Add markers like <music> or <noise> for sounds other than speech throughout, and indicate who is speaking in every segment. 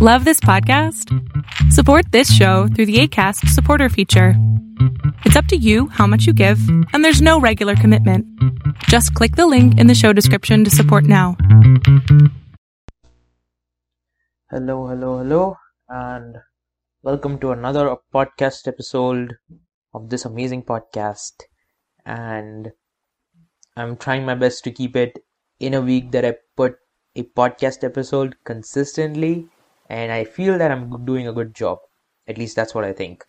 Speaker 1: Love this podcast? Support this show through the ACAST supporter feature. It's up to you how much you give, and there's no regular commitment. Just click the link in the show description to support now.
Speaker 2: Hello, hello, hello, and welcome to another podcast episode of this amazing podcast. And I'm trying my best to keep it in a week that I put a podcast episode consistently and I feel that I'm doing a good job. At least that's what I think.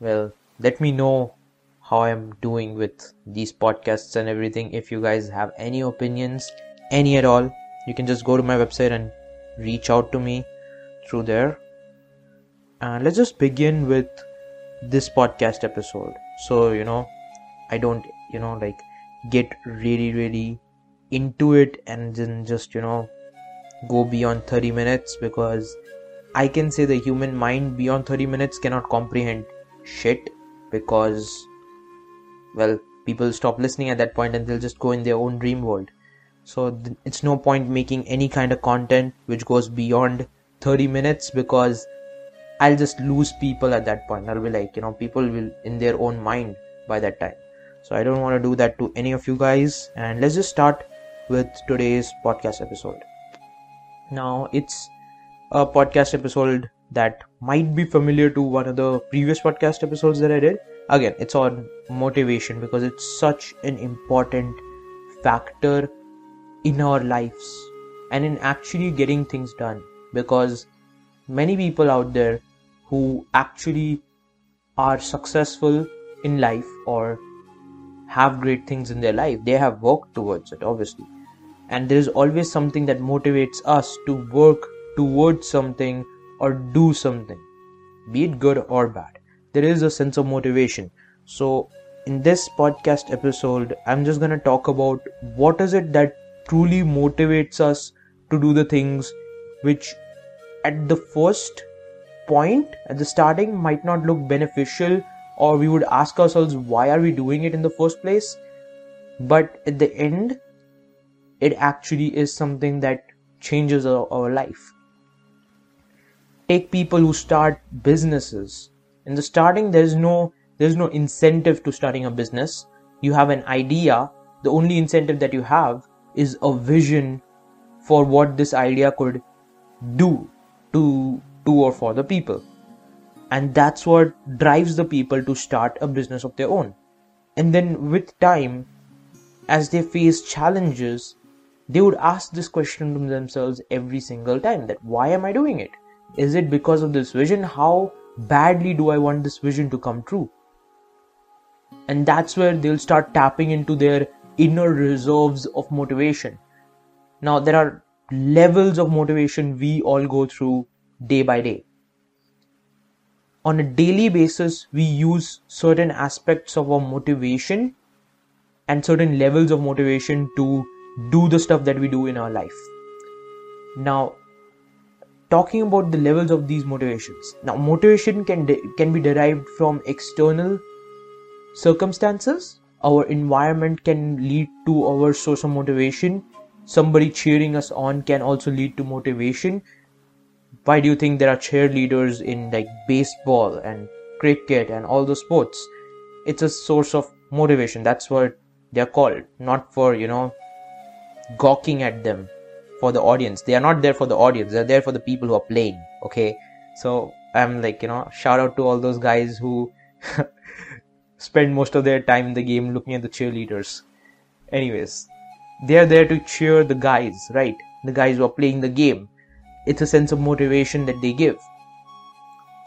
Speaker 2: Well, let me know how I'm doing with these podcasts and everything. If you guys have any opinions, any at all, you can just go to my website and reach out to me through there. And let's just begin with this podcast episode. So, you know, I don't, you know, like get really, really into it and then just, you know, go beyond 30 minutes because I can say the human mind beyond 30 minutes cannot comprehend shit because, well, people stop listening at that point and they'll just go in their own dream world. So th- it's no point making any kind of content which goes beyond 30 minutes because I'll just lose people at that point. I'll be like, you know, people will in their own mind by that time. So I don't want to do that to any of you guys. And let's just start with today's podcast episode. Now it's a podcast episode that might be familiar to one of the previous podcast episodes that I did. Again, it's on motivation because it's such an important factor in our lives and in actually getting things done. Because many people out there who actually are successful in life or have great things in their life, they have worked towards it, obviously. And there is always something that motivates us to work towards something or do something, be it good or bad. There is a sense of motivation. So, in this podcast episode, I'm just going to talk about what is it that truly motivates us to do the things which at the first point at the starting might not look beneficial or we would ask ourselves why are we doing it in the first place but at the end it actually is something that changes our, our life. Take people who start businesses. In the starting there's no there's no incentive to starting a business. You have an idea. The only incentive that you have is a vision for what this idea could do to to or for the people. And that's what drives the people to start a business of their own. And then with time as they face challenges they would ask this question to themselves every single time that why am i doing it is it because of this vision? How badly do I want this vision to come true? And that's where they'll start tapping into their inner reserves of motivation. Now, there are levels of motivation we all go through day by day. On a daily basis, we use certain aspects of our motivation and certain levels of motivation to do the stuff that we do in our life. Now, talking about the levels of these motivations. Now motivation can de- can be derived from external circumstances. Our environment can lead to our source of motivation. Somebody cheering us on can also lead to motivation. Why do you think there are cheerleaders in like baseball and cricket and all those sports? It's a source of motivation. That's what they're called. Not for you know gawking at them for the audience. They are not there for the audience. They're there for the people who are playing. Okay. So I'm like, you know, shout out to all those guys who <laughs> spend most of their time in the game looking at the cheerleaders. Anyways, they are there to cheer the guys, right? The guys who are playing the game. It's a sense of motivation that they give.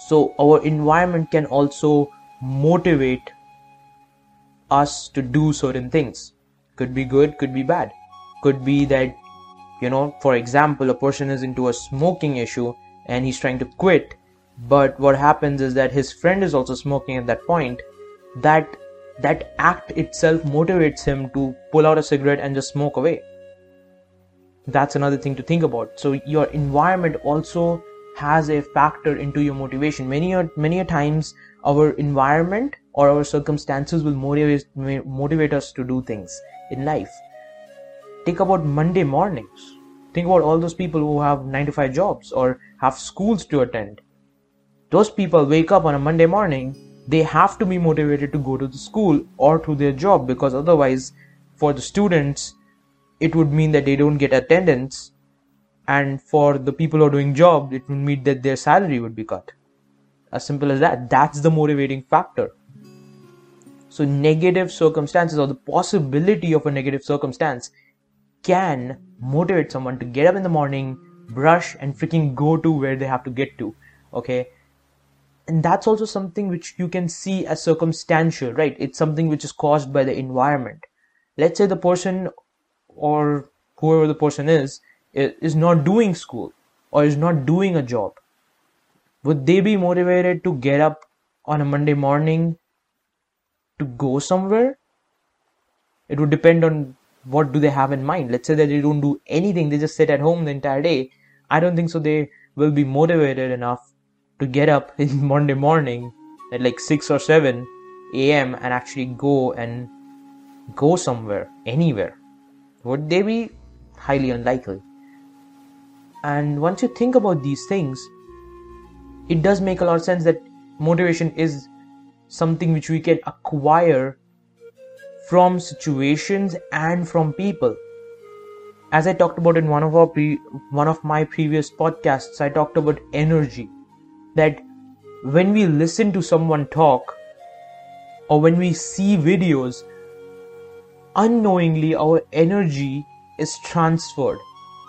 Speaker 2: So our environment can also motivate us to do certain things. Could be good, could be bad. Could be that you know for example a person is into a smoking issue and he's trying to quit but what happens is that his friend is also smoking at that point that that act itself motivates him to pull out a cigarette and just smoke away. That's another thing to think about. So your environment also has a factor into your motivation. Many many a times our environment or our circumstances will motivate motivate us to do things in life Think about Monday mornings. think about all those people who have 9 to 5 jobs or have schools to attend. Those people wake up on a monday morning they have to be motivated to go to the school or to their job because otherwise for the students it would mean that they don't get attendance. And for the people who are doing jobs, it would mean that their salary would be cut. As simple as that. That's the motivating factor. So negative circumstances or the possibility of a negative circumstance can motivate someone to get up in the morning brush and freaking go to where they have to get to okay? And that's also something which you can see as circumstantial right? It's something which is caused by the environment. Let's say the person or whoever the person is is not doing school or is not doing a job. Would they be motivated to get up on a monday morning to go somewhere? It would depend on what do they have in mind let's say that they don't do anything they just sit at home the entire day i don't think so they will be motivated enough to get up <laughs> in Monday morning at like 6 or 7 a.m. and actually go and go somewhere, anywhere? Would they be? Highly unlikely. And once you think about these things, it does make a lot of sense that motivation is something which we can acquire from situations and from people. As I talked about in one of our pre- one of my previous podcasts, I talked about energy that when we listen to someone talk or when we see videos, unknowingly our energy is transferred.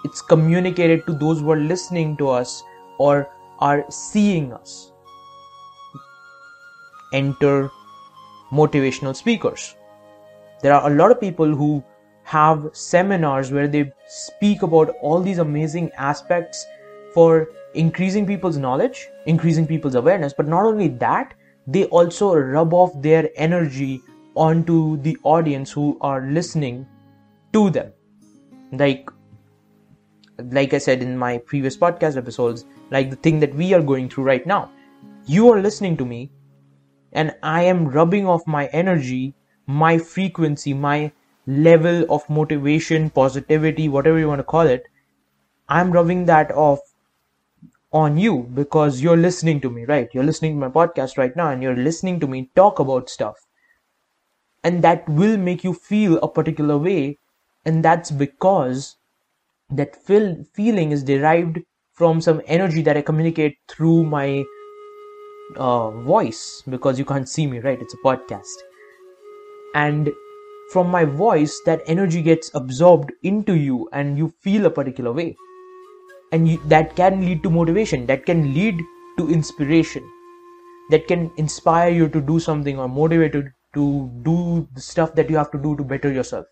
Speaker 2: It's communicated to those who are listening to us or are seeing us. Enter motivational speakers. There are a lot of people who have seminars where they speak about all these amazing aspects for increasing people's knowledge, increasing people's awareness, but not only that, they also rub off their energy onto the audience who are listening to them. Like like I said in my previous podcast episodes, like the thing that we are going through right now. You are listening to me and I am rubbing off my energy, my frequency, my level of motivation, positivity, whatever you want to call it. I'm rubbing that off on you because you're listening to me, right? You're listening to my podcast right now and you're listening to me talk about stuff. And that will make you feel a particular way. And that's because that feel, feeling is derived from some energy that I communicate through my uh, voice because you can't see me, right? It's a podcast. And from my voice, that energy gets absorbed into you and you feel a particular way. And you, that can lead to motivation that can lead to inspiration that can inspire you to do something or motivate you to do the stuff that you have to do to better yourself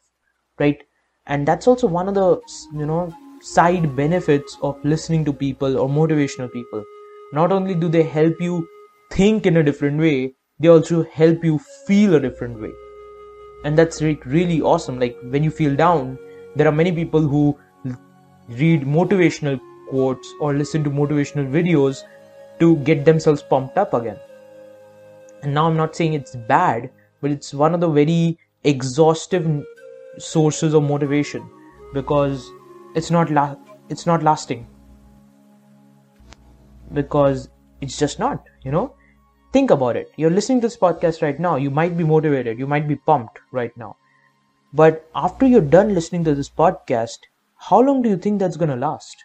Speaker 2: right? And that's also one of the you know side benefits of listening to people or motivational people. Not only do they help you think in a different way they also help you feel a different way and that's really awesome. Like when you feel down there are many people who read motivational quotes or listen to motivational videos to get themselves pumped up again. And now I'm not saying it's bad, but it's one of the very exhaustive sources of motivation because it's not la- it's not lasting. Because it's just not you know think about it. You're listening to this podcast right now. You might be motivated. You might be pumped right now. But after you're done listening to this podcast how long do you think that's going to last?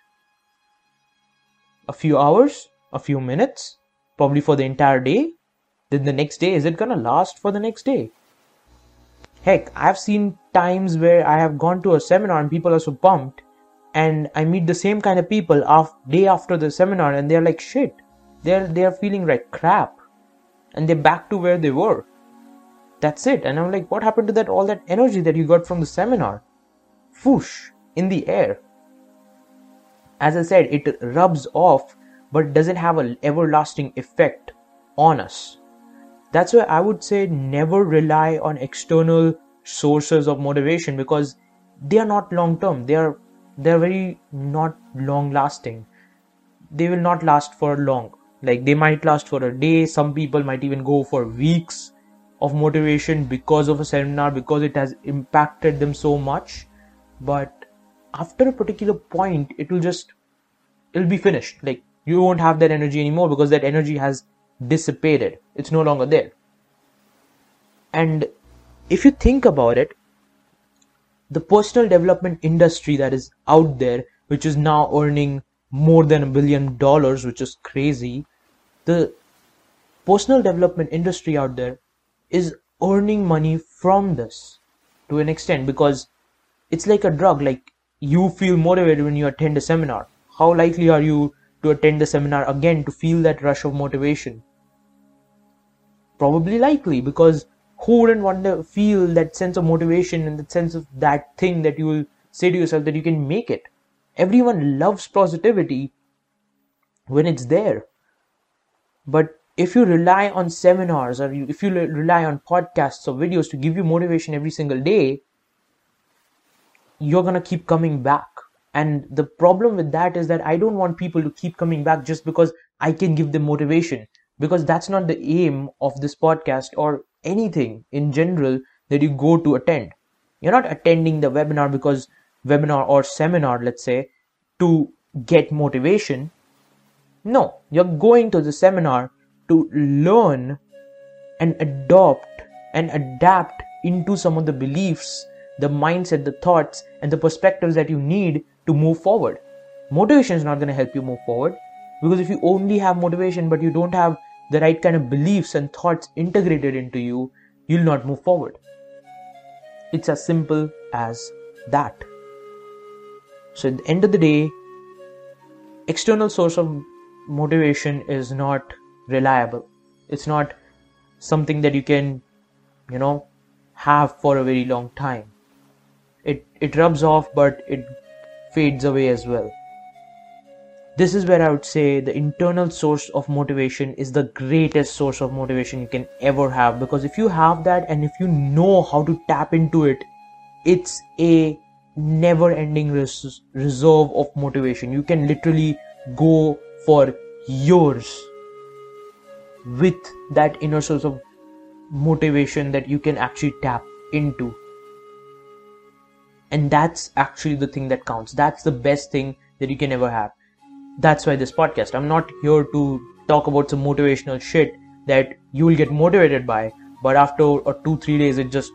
Speaker 2: A few hours, a few minutes, probably for the entire day. Then the next day, is it gonna last for the next day? Heck, I've seen times where I have gone to a seminar and people are so pumped, and I meet the same kind of people after day after the seminar, and they're like shit. They're they're feeling like crap, and they're back to where they were. That's it. And I'm like, what happened to that all that energy that you got from the seminar? Whoosh in the air as I said, it rubs off but doesn't have an everlasting effect on us. That's why I would say never rely on external sources of motivation because they are not long term. They are they're very not long lasting. They will not last for long. Like they might last for a day. Some people might even go for weeks of motivation because of a seminar because it has impacted them so much. But after a particular point it will just it'll be finished like you won't have that energy anymore because that energy has dissipated it's no longer there and if you think about it the personal development industry that is out there which is now earning more than a billion dollars which is crazy. The personal development industry out there is earning money from this to an extent because it's like a drug. Like you feel motivated when you attend a seminar. How likely are you to attend the seminar again to feel that rush of motivation? Probably likely because who wouldn't want to feel that sense of motivation and the sense of that thing that you will say to yourself that you can make it everyone loves positivity when it's there. But if you rely on seminars or if you rely on podcasts or videos to give you motivation every single day you're going to keep coming back. And the problem with that is that i don't want people to keep coming back just because i can give them motivation because that's not the aim of this podcast or anything in general that you go to attend. You're not attending the webinar because webinar or seminar let's say to get motivation no you're going to the seminar to learn and adopt and adapt into some of the beliefs, the mindset, the thoughts, and the perspectives that you need to move forward. Motivation is not going to help you move forward because if you only have motivation but you don't have the right kind of beliefs and thoughts integrated into you, you'll not move forward. It's as simple as that. So, at the end of the day, external source of motivation is not reliable. It's not something that you can you know have for a very long time. It it rubs off but it fades away as well. This is where i would say the internal source of motivation is the greatest source of motivation you can ever have. Because if you have that and if you know how to tap into it it's a never ending res- reserve of motivation. You can literally go for years with that inner source of motivation that you can actually tap into. And that's actually the thing that counts. That's the best thing that you can ever have. That's why this podcast i'm not here to talk about some motivational shit that you will get motivated by but after or two three days it just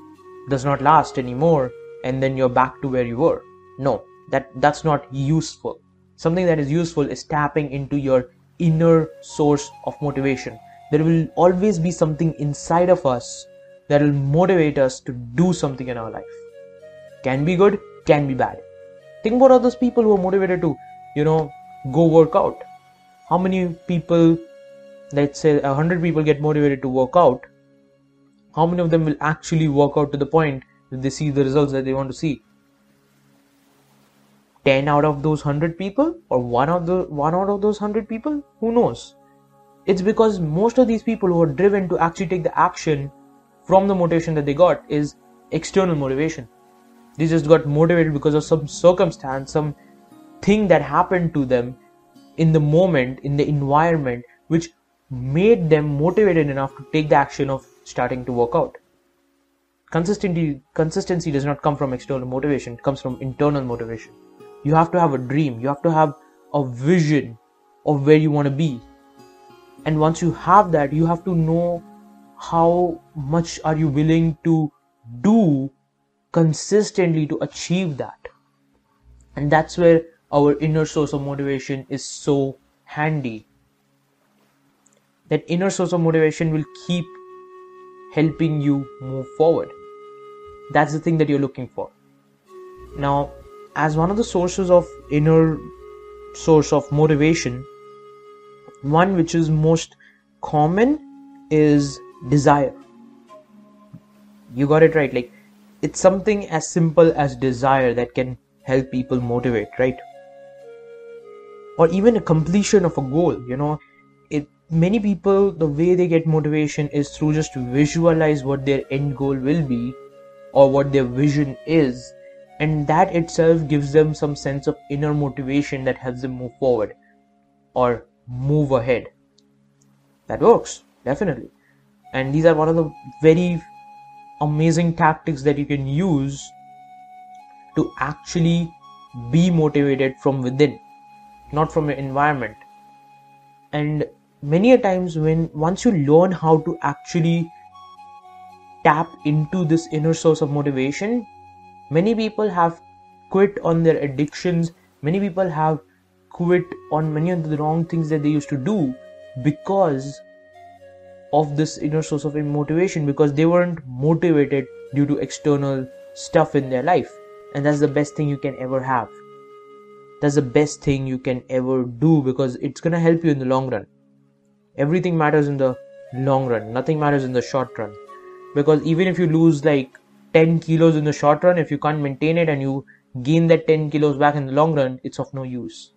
Speaker 2: does not last anymore and then you're back to where you were no that that's not useful something that is useful is tapping into your inner source of motivation there will always be something inside of us that will motivate us to do something in our life. Can be good, can be bad. Think about all those people who are motivated to, you know, go work out. How many people, let's say a hundred people get motivated to work out, how many of them will actually work out to the point they see the results that they want to see? 10 out of those 100 people or one of the one out of those 100 people who knows it's because most of these people who are driven to actually take the action from the motivation that they got is external motivation they just got motivated because of some circumstance some thing that happened to them in the moment in the environment which made them motivated enough to take the action of starting to work out consistency consistency does not come from external motivation it comes from internal motivation. You have to have a dream you have to have a vision of where you want to be. And once you have that you have to know how much are you willing to do consistently to achieve that. And that's where our inner source of motivation is so handy. That inner source of motivation will keep helping you move forward that's the thing that you're looking for. Now as one of the sources of inner source of motivation one which is most common is desire. You got it right. Like it's something as simple as desire that can help people motivate right? Or even a completion of a goal you know? It many people the way they get motivation is through just visualize what their end goal will be or what their vision is and that itself gives them some sense of inner motivation that helps them move forward or move ahead. That works, definitely. And these are one of the very amazing tactics that you can use to actually be motivated from within not from your environment and many a times when once you learn how to actually tap into this inner source of motivation. Many people have quit on their addictions. Many people have quit on many of the wrong things that they used to do because of this inner source of motivation because they weren't motivated due to external stuff in their life. And that's the best thing you can ever have. That's the best thing you can ever do because it's going to help you in the long run. Everything matters in the long run. Nothing matters in the short run because even if you lose like 10 kilos in the short run if you can't maintain it and you gain that 10 kilos back in the long run it's of no use.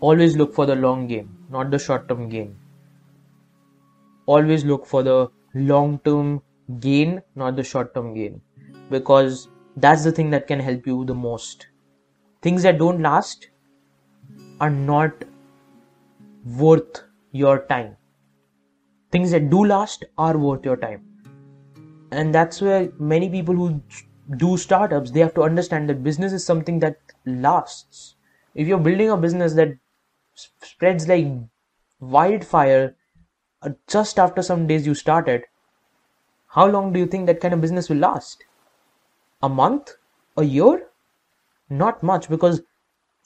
Speaker 2: Always look for the long game not the short term gain. Always look for the long term gain not the short term gain. Because that's the thing that can help you the most. Things that don't last are not worth your time things that do last are worth your time. And that's where many people who do startups they have to understand that business is something that lasts. If you're building a business that spreads like wildfire uh, just after some days you started how long do you think that kind of business will last? A month? A year? Not much because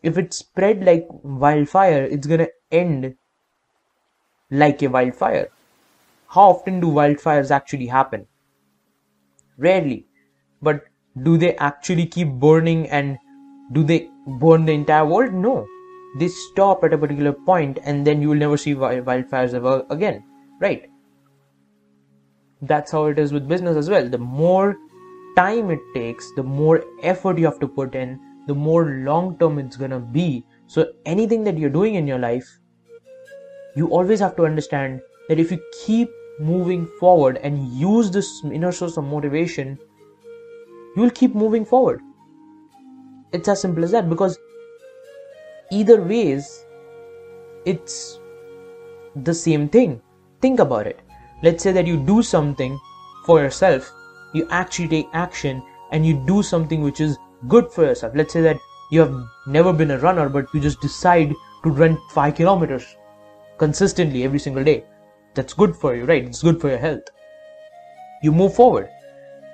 Speaker 2: if it spread like wildfire it's going to end like a wildfire how often do wildfires actually happen? Rarely. But do they actually keep burning and do they burn the entire world? No. They stop at a particular point and then you will never see wildfires ever again. Right? That's how it is with business as well. The more time it takes the more effort you have to put in the more long term it's gonna be. So anything that you're doing in your life you always have to understand that if you keep moving forward and use this inner source of motivation you will keep moving forward. It's as simple as that because either ways it's the same thing. Think about it. Let's say that you do something for yourself you actually take action and you do something which is good for yourself. Let's say that you have never been a runner but you just decide to run 5 kilometers consistently every single day that's good for you right it's good for your health you move forward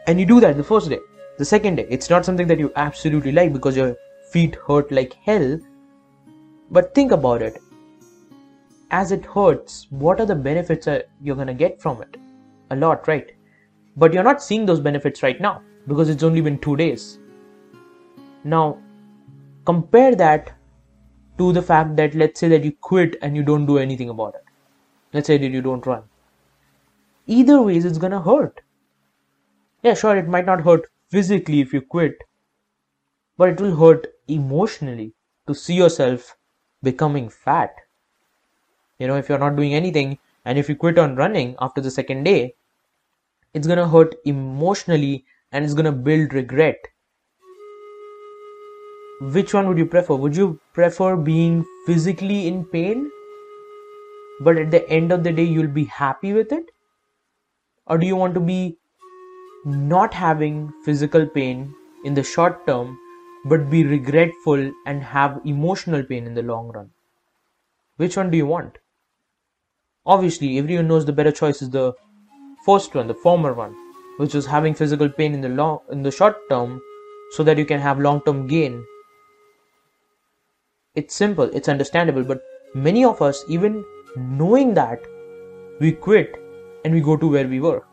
Speaker 2: and you do that the first day the second day it's not something that you absolutely like because your feet hurt like hell but think about it. As it hurts, what are the benefits you're going to get from it? A lot, right? But you're not seeing those benefits right now because it's only been two days. Now, compare that to the fact that let's say that you quit and you don't do anything about it. Let's say that you don't run. Either ways, it's gonna hurt. Yeah, sure, it might not hurt physically if you quit, but it will hurt emotionally to see yourself becoming fat. You know, if you're not doing anything and if you quit on running after the second day, it's gonna hurt emotionally and it's gonna build regret. Which one would you prefer? Would you prefer being physically in pain, but at the end of the day, you'll be happy with it? Or do you want to be not having physical pain in the short term but be regretful and have emotional pain in the long run? Which one do you want? Obviously, everyone knows the better choice is the first one, the former one, which is having physical pain in the long in the short term so that you can have long-term gain. It's simple, it's understandable, but many of us even knowing that we quit and we go to where we were.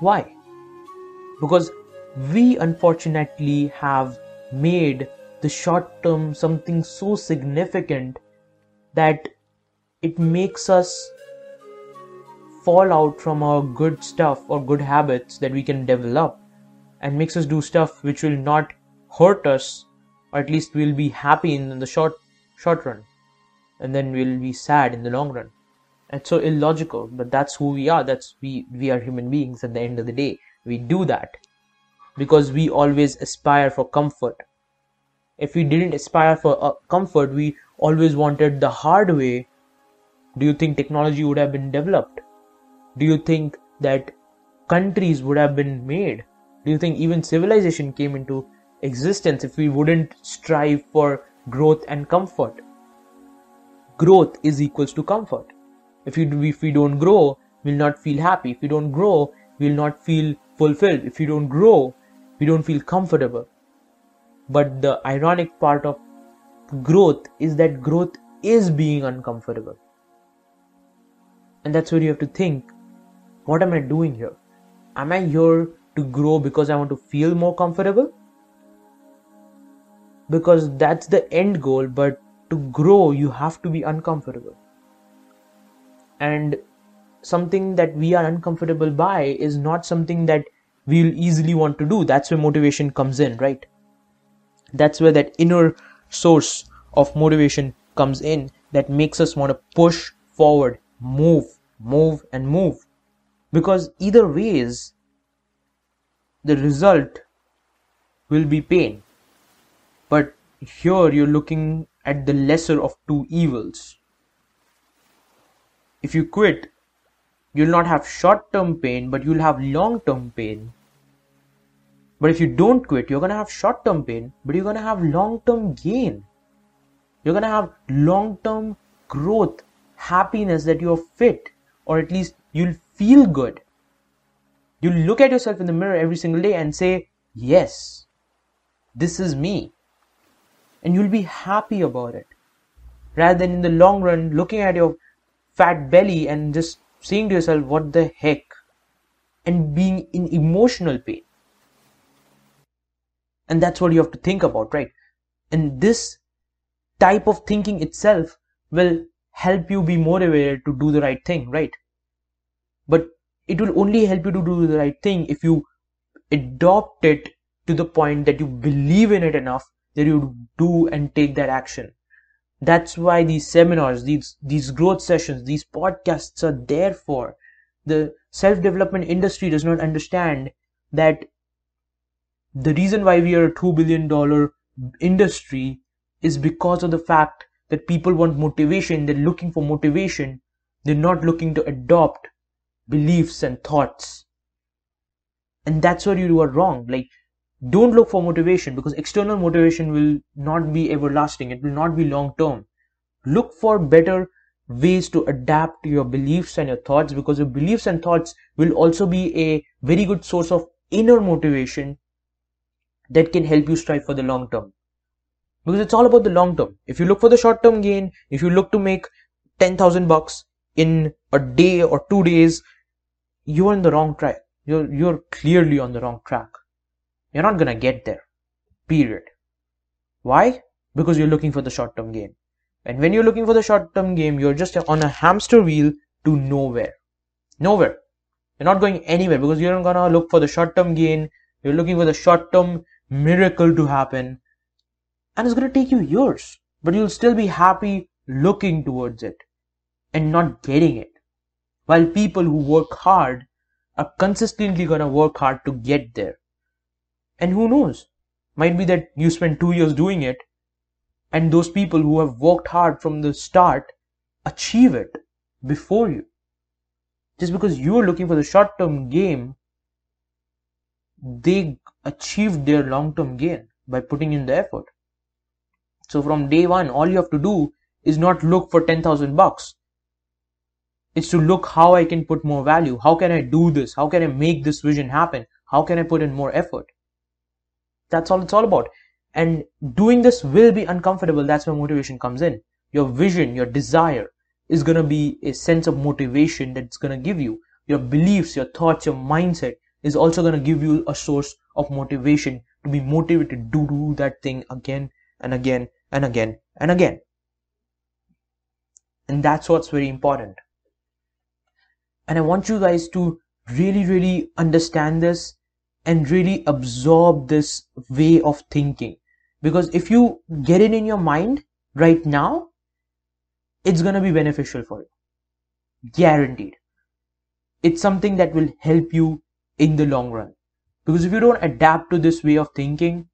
Speaker 2: Why? Because we unfortunately have made the short term something so significant that it makes us fall out from our good stuff or good habits that we can develop and makes us do stuff which will not hurt us or at least we'll be happy in the short short run and then we'll be sad in the long run it's so illogical but that's who we are that's we we are human beings at the end of the day we do that because we always aspire for comfort. If we didn't aspire for uh, comfort, we always wanted the hard way. Do you think technology would have been developed? Do you think that countries would have been made? Do you think even civilization came into existence if we wouldn't strive for growth and comfort. Growth is equals to comfort. If we, if we don't grow, we'll not feel happy. If we don't grow, we'll not feel fulfilled. If we don't grow, we don't feel comfortable. But the ironic part of growth is that growth is being uncomfortable. And that's where you have to think what am I doing here? Am I here to grow because I want to feel more comfortable? Because that's the end goal, but to grow, you have to be uncomfortable. And something that we are uncomfortable by is not something that we'll easily want to do. That's where motivation comes in, right? That's where that inner source of motivation comes in that makes us want to push forward, move, move, and move. Because either ways, the result will be pain. But here you're looking at the lesser of two evils. If you quit, you'll not have short term pain, but you'll have long term pain. But if you don't quit, you're to have short term pain, but you're to have long term gain. You're to have long term growth, happiness that you're fit, or at least you'll feel good. You'll look at yourself in the mirror every single day and say, Yes, this is me. And you'll be happy about it. Rather than in the long run looking at your fat belly and just saying to yourself, What the heck? And being in emotional pain. And that's what you have to think about, right? And this type of thinking itself will help you be motivated to do the right thing, right? But it will only help you to do the right thing if you adopt it to the point that you believe in it enough that you do and take that action. That's why these seminars, these, these growth sessions, these podcasts are there for. The self-development industry does not understand that the reason why we are a $2 billion industry is because of the fact that people want motivation. They're looking for motivation. They're not looking to adopt beliefs and thoughts. And that's where you are wrong. Like, don't look for motivation because external motivation will not be everlasting. It will not be long term. Look for better ways to adapt your beliefs and your thoughts because your beliefs and thoughts will also be a very good source of inner motivation that can help you strive for the long term because it's all about the long term if you look for the short term gain if you look to make 10000 bucks in a day or two days you're in the wrong track you're you're clearly on the wrong track you're not going to get there. Period. Why? Because you're looking for the short term gain. And when you're looking for the short term game you're just on a hamster wheel to nowhere. Nowhere. You're not going anywhere because you're not going to look for the short term gain. You're looking for the short term miracle to happen. And it's going to take you years but you'll still be happy looking towards it and not getting it. While people who work hard are consistently going to work hard to get there and who knows might be that you spend 2 years doing it and those people who have worked hard from the start achieve it before you just because you're looking for the short term game they achieved their long term gain by putting in the effort so from day one, all you have to do is not look for 10,000 bucks. It's to look how I can put more value. How can I do this? How can I make this vision happen? How can I put in more effort? That's all it's all about. And doing this will be uncomfortable. That's where motivation comes in. Your vision, your desire is going to be a sense of motivation that's going to give you. Your beliefs, your thoughts, your mindset is also going to give you a source of motivation to be motivated to do that thing again and again and again and again. And that's what's very important. And I want you guys to really, really understand this and really absorb this way of thinking. Because if you get it in your mind right now, it's going to be beneficial for you. Guaranteed. It's something that will help you in the long run. Because if you don't adapt to this way of thinking,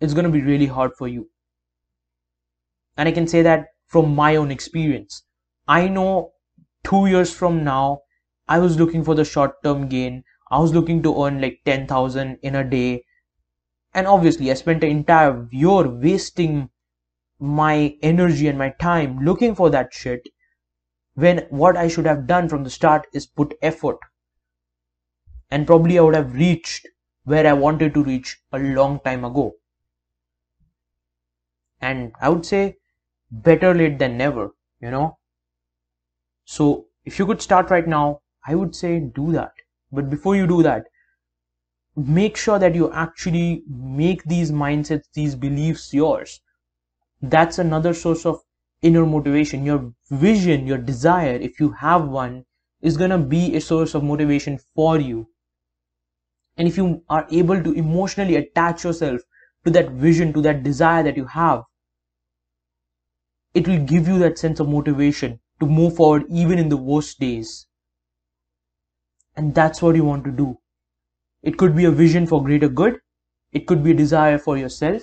Speaker 2: it's going to be really hard for you. And I can say that from my own experience. I know two years from now, I was looking for the short term gain. I was looking to earn like 10,000 in a day. and obviously I spent an entire year wasting my energy and my time looking for that shit when what I should have done from the start is put effort. And probably I would have reached where I wanted to reach a long time ago. And I would say better late than never, you know. So if you could start right now, I would say do that. But before you do that, make sure that you actually make these mindsets, these beliefs yours. That's another source of inner motivation. Your vision, your desire, if you have one, is gonna be a source of motivation for you. And if you are able to emotionally attach yourself to that vision, to that desire that you have, it will give you that sense of motivation to move forward even in the worst days. And that's what you want to do. It could be a vision for greater good. It could be a desire for yourself.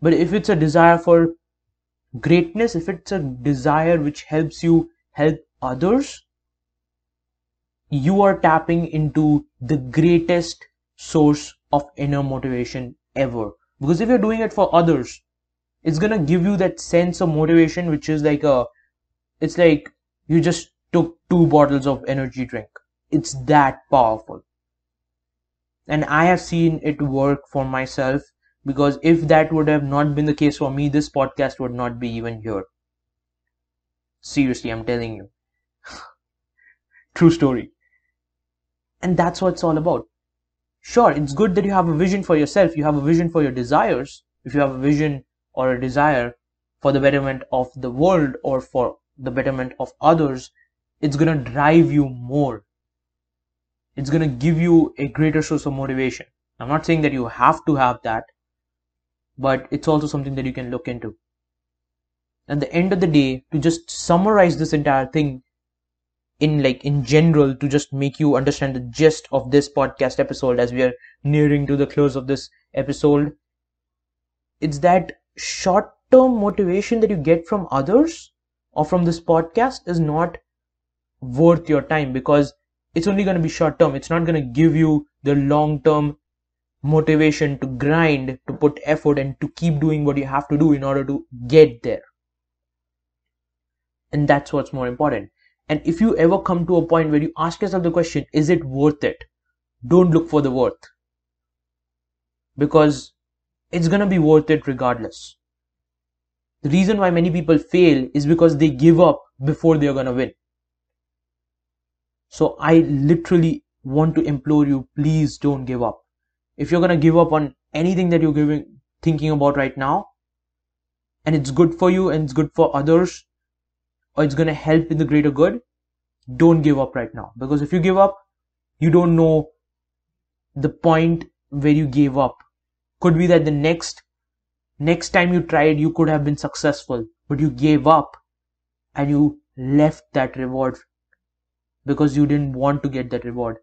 Speaker 2: But if it's a desire for greatness, if it's a desire which helps you help others, you are tapping into the greatest source of inner motivation ever. Because if you're doing it for others, it's gonna give you that sense of motivation which is like a it's like you just took two bottles of energy drink it's that powerful. And i have seen it work for myself because if that would have not been the case for me this podcast would not be even here. Seriously i'm telling you. <sighs> True story. And that's what it's all about. Sure it's good that you have a vision for yourself you have a vision for your desires. If you have a vision or a desire for the betterment of the world or for the betterment of others, it's going to drive you more. It's going to give you a greater source of motivation. I'm not saying that you have to have that, but it's also something that you can look into. At the end of the day, to just summarize this entire thing in like in general to just make you understand the gist of this podcast episode as we are nearing to the close of this episode it's that short term motivation that you get from others or from this podcast is not worth your time because it's only going to be short term. It's not going to give you the long term motivation to grind, to put effort, and to keep doing what you have to do in order to get there. And that's what's more important. And if you ever come to a point where you ask yourself the question, is it worth it? Don't look for the worth. Because it's gonna be worth it regardless. The reason why many people fail is because they give up before they are gonna win. So I literally want to implore you, please don't give up. If you're gonna give up on anything that you're giving, thinking about right now, and it's good for you and it's good for others, or it's gonna help in the greater good, don't give up right now. Because if you give up, you don't know the point where you gave up could be that the next next time you tried you could have been successful but you gave up and you left that reward because you didn't want to get that reward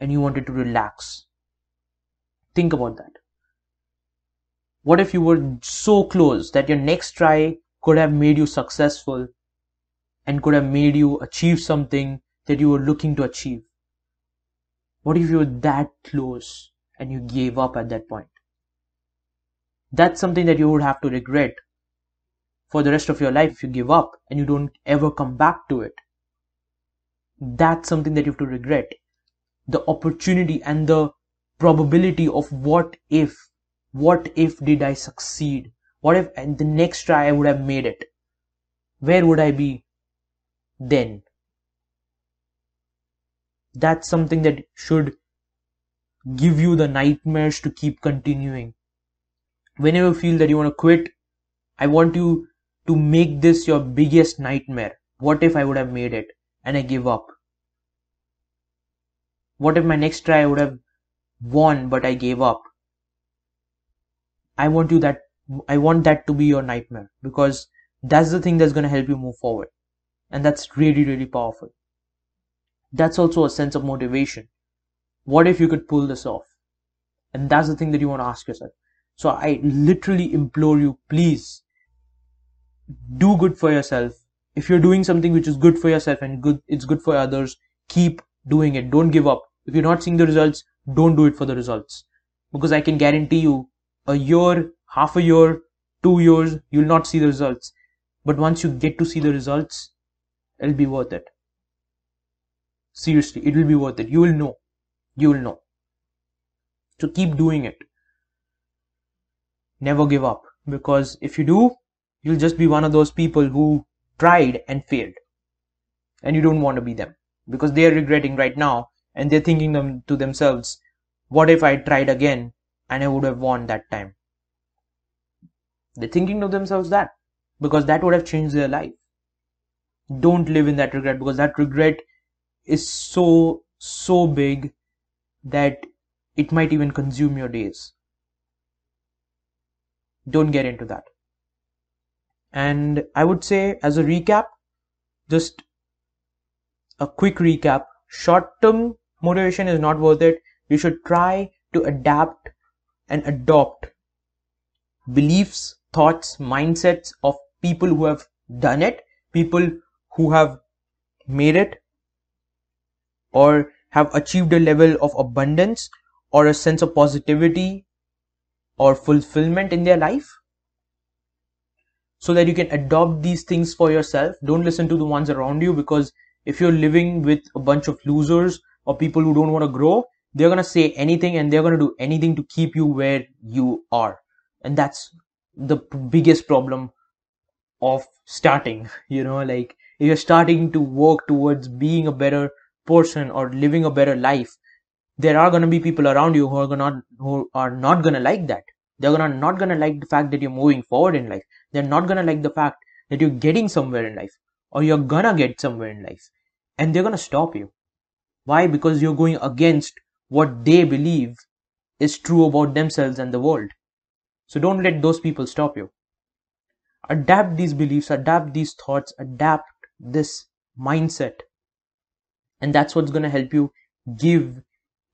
Speaker 2: and you wanted to relax. Think about that. What if you were so close that your next try could have made you successful and could have made you achieve something that you were looking to achieve? What if you were that close and you gave up at that point? That's something that you would have to regret for the rest of your life. If you give up and you don't ever come back to it. That's something that you have to regret. The opportunity and the probability of what if, what if did I succeed? What if and the next try I would have made it? Where would I be then? That's something that should give you the nightmares to keep continuing whenever you feel that you want to quit, I want you to make this your biggest nightmare. What if I would have made it and I give up? What if my next try would have won but I gave up? I want you that I want that to be your nightmare because that's the thing that's going to help you move forward. And that's really, really powerful. That's also a sense of motivation. What if you could pull this off? And that's the thing that you want to ask yourself. So I literally implore you, please do good for yourself. If you're doing something which is good for yourself and good, it's good for others, keep doing it. Don't give up. If you're not seeing the results, don't do it for the results. Because I can guarantee you a year, half a year, two years, you'll not see the results. But once you get to see the results, it'll be worth it. Seriously, it will be worth it. You will know. You will know. So keep doing it. Never give up. Because if you do, you'll just be one of those people who tried and failed. And you don't want to be them. Because they are regretting right now and they're thinking them to themselves, what if I tried again and I would have won that time? They're thinking to themselves that because that would have changed their life. Don't live in that regret because that regret is so, so big that it might even consume your days. Don't get into that. And I would say, as a recap, just a quick recap short term motivation is not worth it. You should try to adapt and adopt beliefs, thoughts, mindsets of people who have done it, people who have made it, or have achieved a level of abundance or a sense of positivity or fulfillment in their life so that you can adopt these things for yourself. Don't listen to the ones around you because if you're living with a bunch of losers or people who don't want to grow, they're going to say anything and they're going to do anything to keep you where you are. And that's the biggest problem of starting, <laughs> you know, like if you're starting to work towards being a better person or living a better life, there are going to be people around you who are gonna who are not going to like that. They're gonna not going to like the fact that you're moving forward in life. They're not to like the fact that you're getting somewhere in life or you're gonna get somewhere in life and they're gonna stop you. Why? Because you're going against what they believe is true about themselves and the world. So don't let those people stop you. Adapt these beliefs, adapt these thoughts, adapt this mindset. And that's what's going to help you give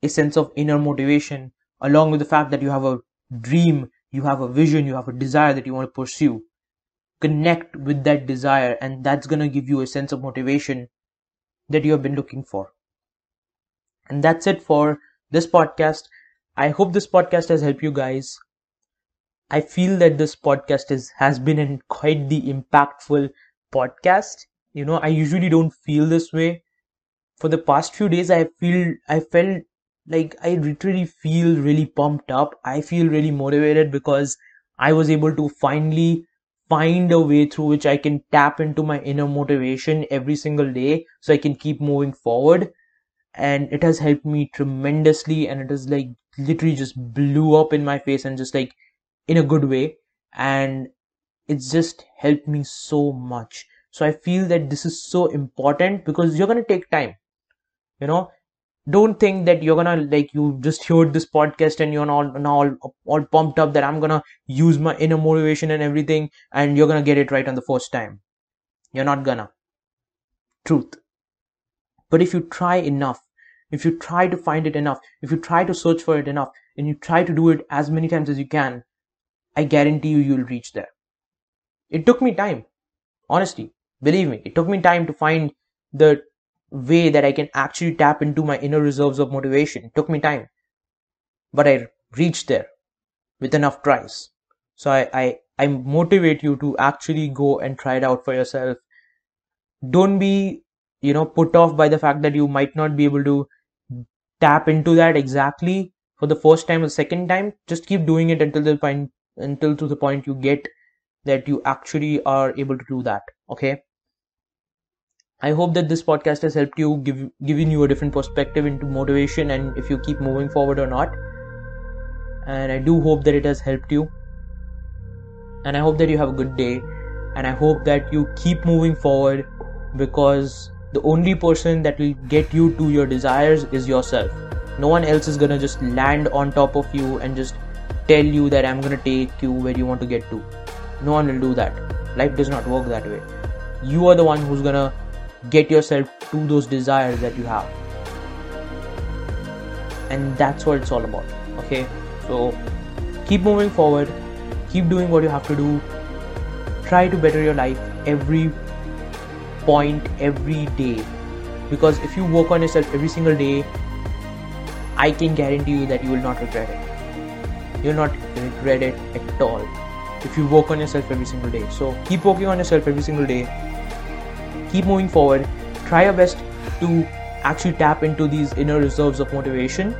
Speaker 2: a sense of inner motivation along with the fact that you have a dream, you have a vision, you have a desire that you want to pursue. Connect with that desire, and that's going to give you a sense of motivation that you have been looking for. And that's it for this podcast. I hope this podcast has helped you guys. I feel that this podcast is has been in quite the impactful podcast. You know, I usually don't feel this way. For the past few days, I feel I felt like I literally feel really pumped up. I feel really motivated because I was able to finally find a way through which I can tap into my inner motivation every single day so I can keep moving forward. And it has helped me tremendously and it has like literally just blew up in my face and just like in a good way. And it's just helped me so much. So I feel that this is so important because you're going to take time. You know, don't think that you're gonna like you just heard this podcast and you're all now all, all pumped up that i'm gonna use my inner motivation and everything and you're gonna get it right on the first time. You're not gonna. Truth. But if you try enough if you try to find it enough if you try to search for it enough and you try to do it as many times as you can i guarantee you you'll reach there. It took me time. Honestly. Believe me. It took me time to find the way that I can actually tap into my inner reserves of motivation. It took me time, but I reached there with enough tries. So I, I, I motivate you to actually go and try it out for yourself. Don't be, you know, put off by the fact that you might not be able to tap into that exactly for the first time or second time. Just keep doing it until the point, until to the point you get that you actually are able to do that. Okay. I hope that this podcast has helped you, give given you a different perspective into motivation and if you keep moving forward or not. And I do hope that it has helped you. And I hope that you have a good day. And I hope that you keep moving forward because the only person that will get you to your desires is yourself. No one else is gonna just land on top of you and just tell you that I'm gonna take you where you want to get to. No one will do that. Life does not work that way. You are the one who's gonna get yourself to those desires that you have. And that's what it's all about okay? So keep moving forward keep doing what you have to do. Try to better your life every point every day. Because if you work on yourself every single day i can guarantee you that you will not regret it. You'll not regret it at all if you work on yourself every single day. So keep working on yourself every single day. Keep moving forward. Try your best to actually tap into these inner reserves of motivation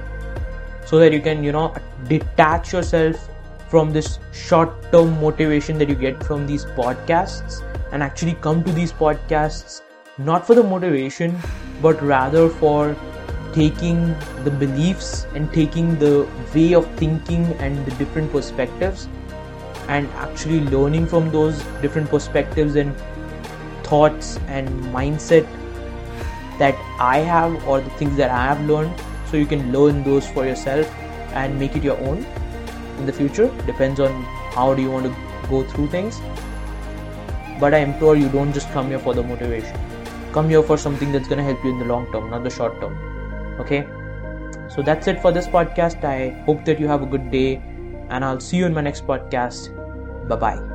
Speaker 2: so that you can, you know, detach yourself from this short term motivation that you get from these podcasts and actually come to these podcasts not for the motivation but rather for taking the beliefs and taking the way of thinking and the different perspectives and actually learning from those different perspectives and thoughts and mindset that I have or the things that I have learned. So you can learn those for yourself and make it your own in the future. Depends on how do you want to go through things. But I implore you don't just come here for the motivation. Come here for something that's going to help you in the long term not the short term. Okay? So that's it for this podcast. I hope that you have a good day and I'll see you in my next podcast. Bye bye.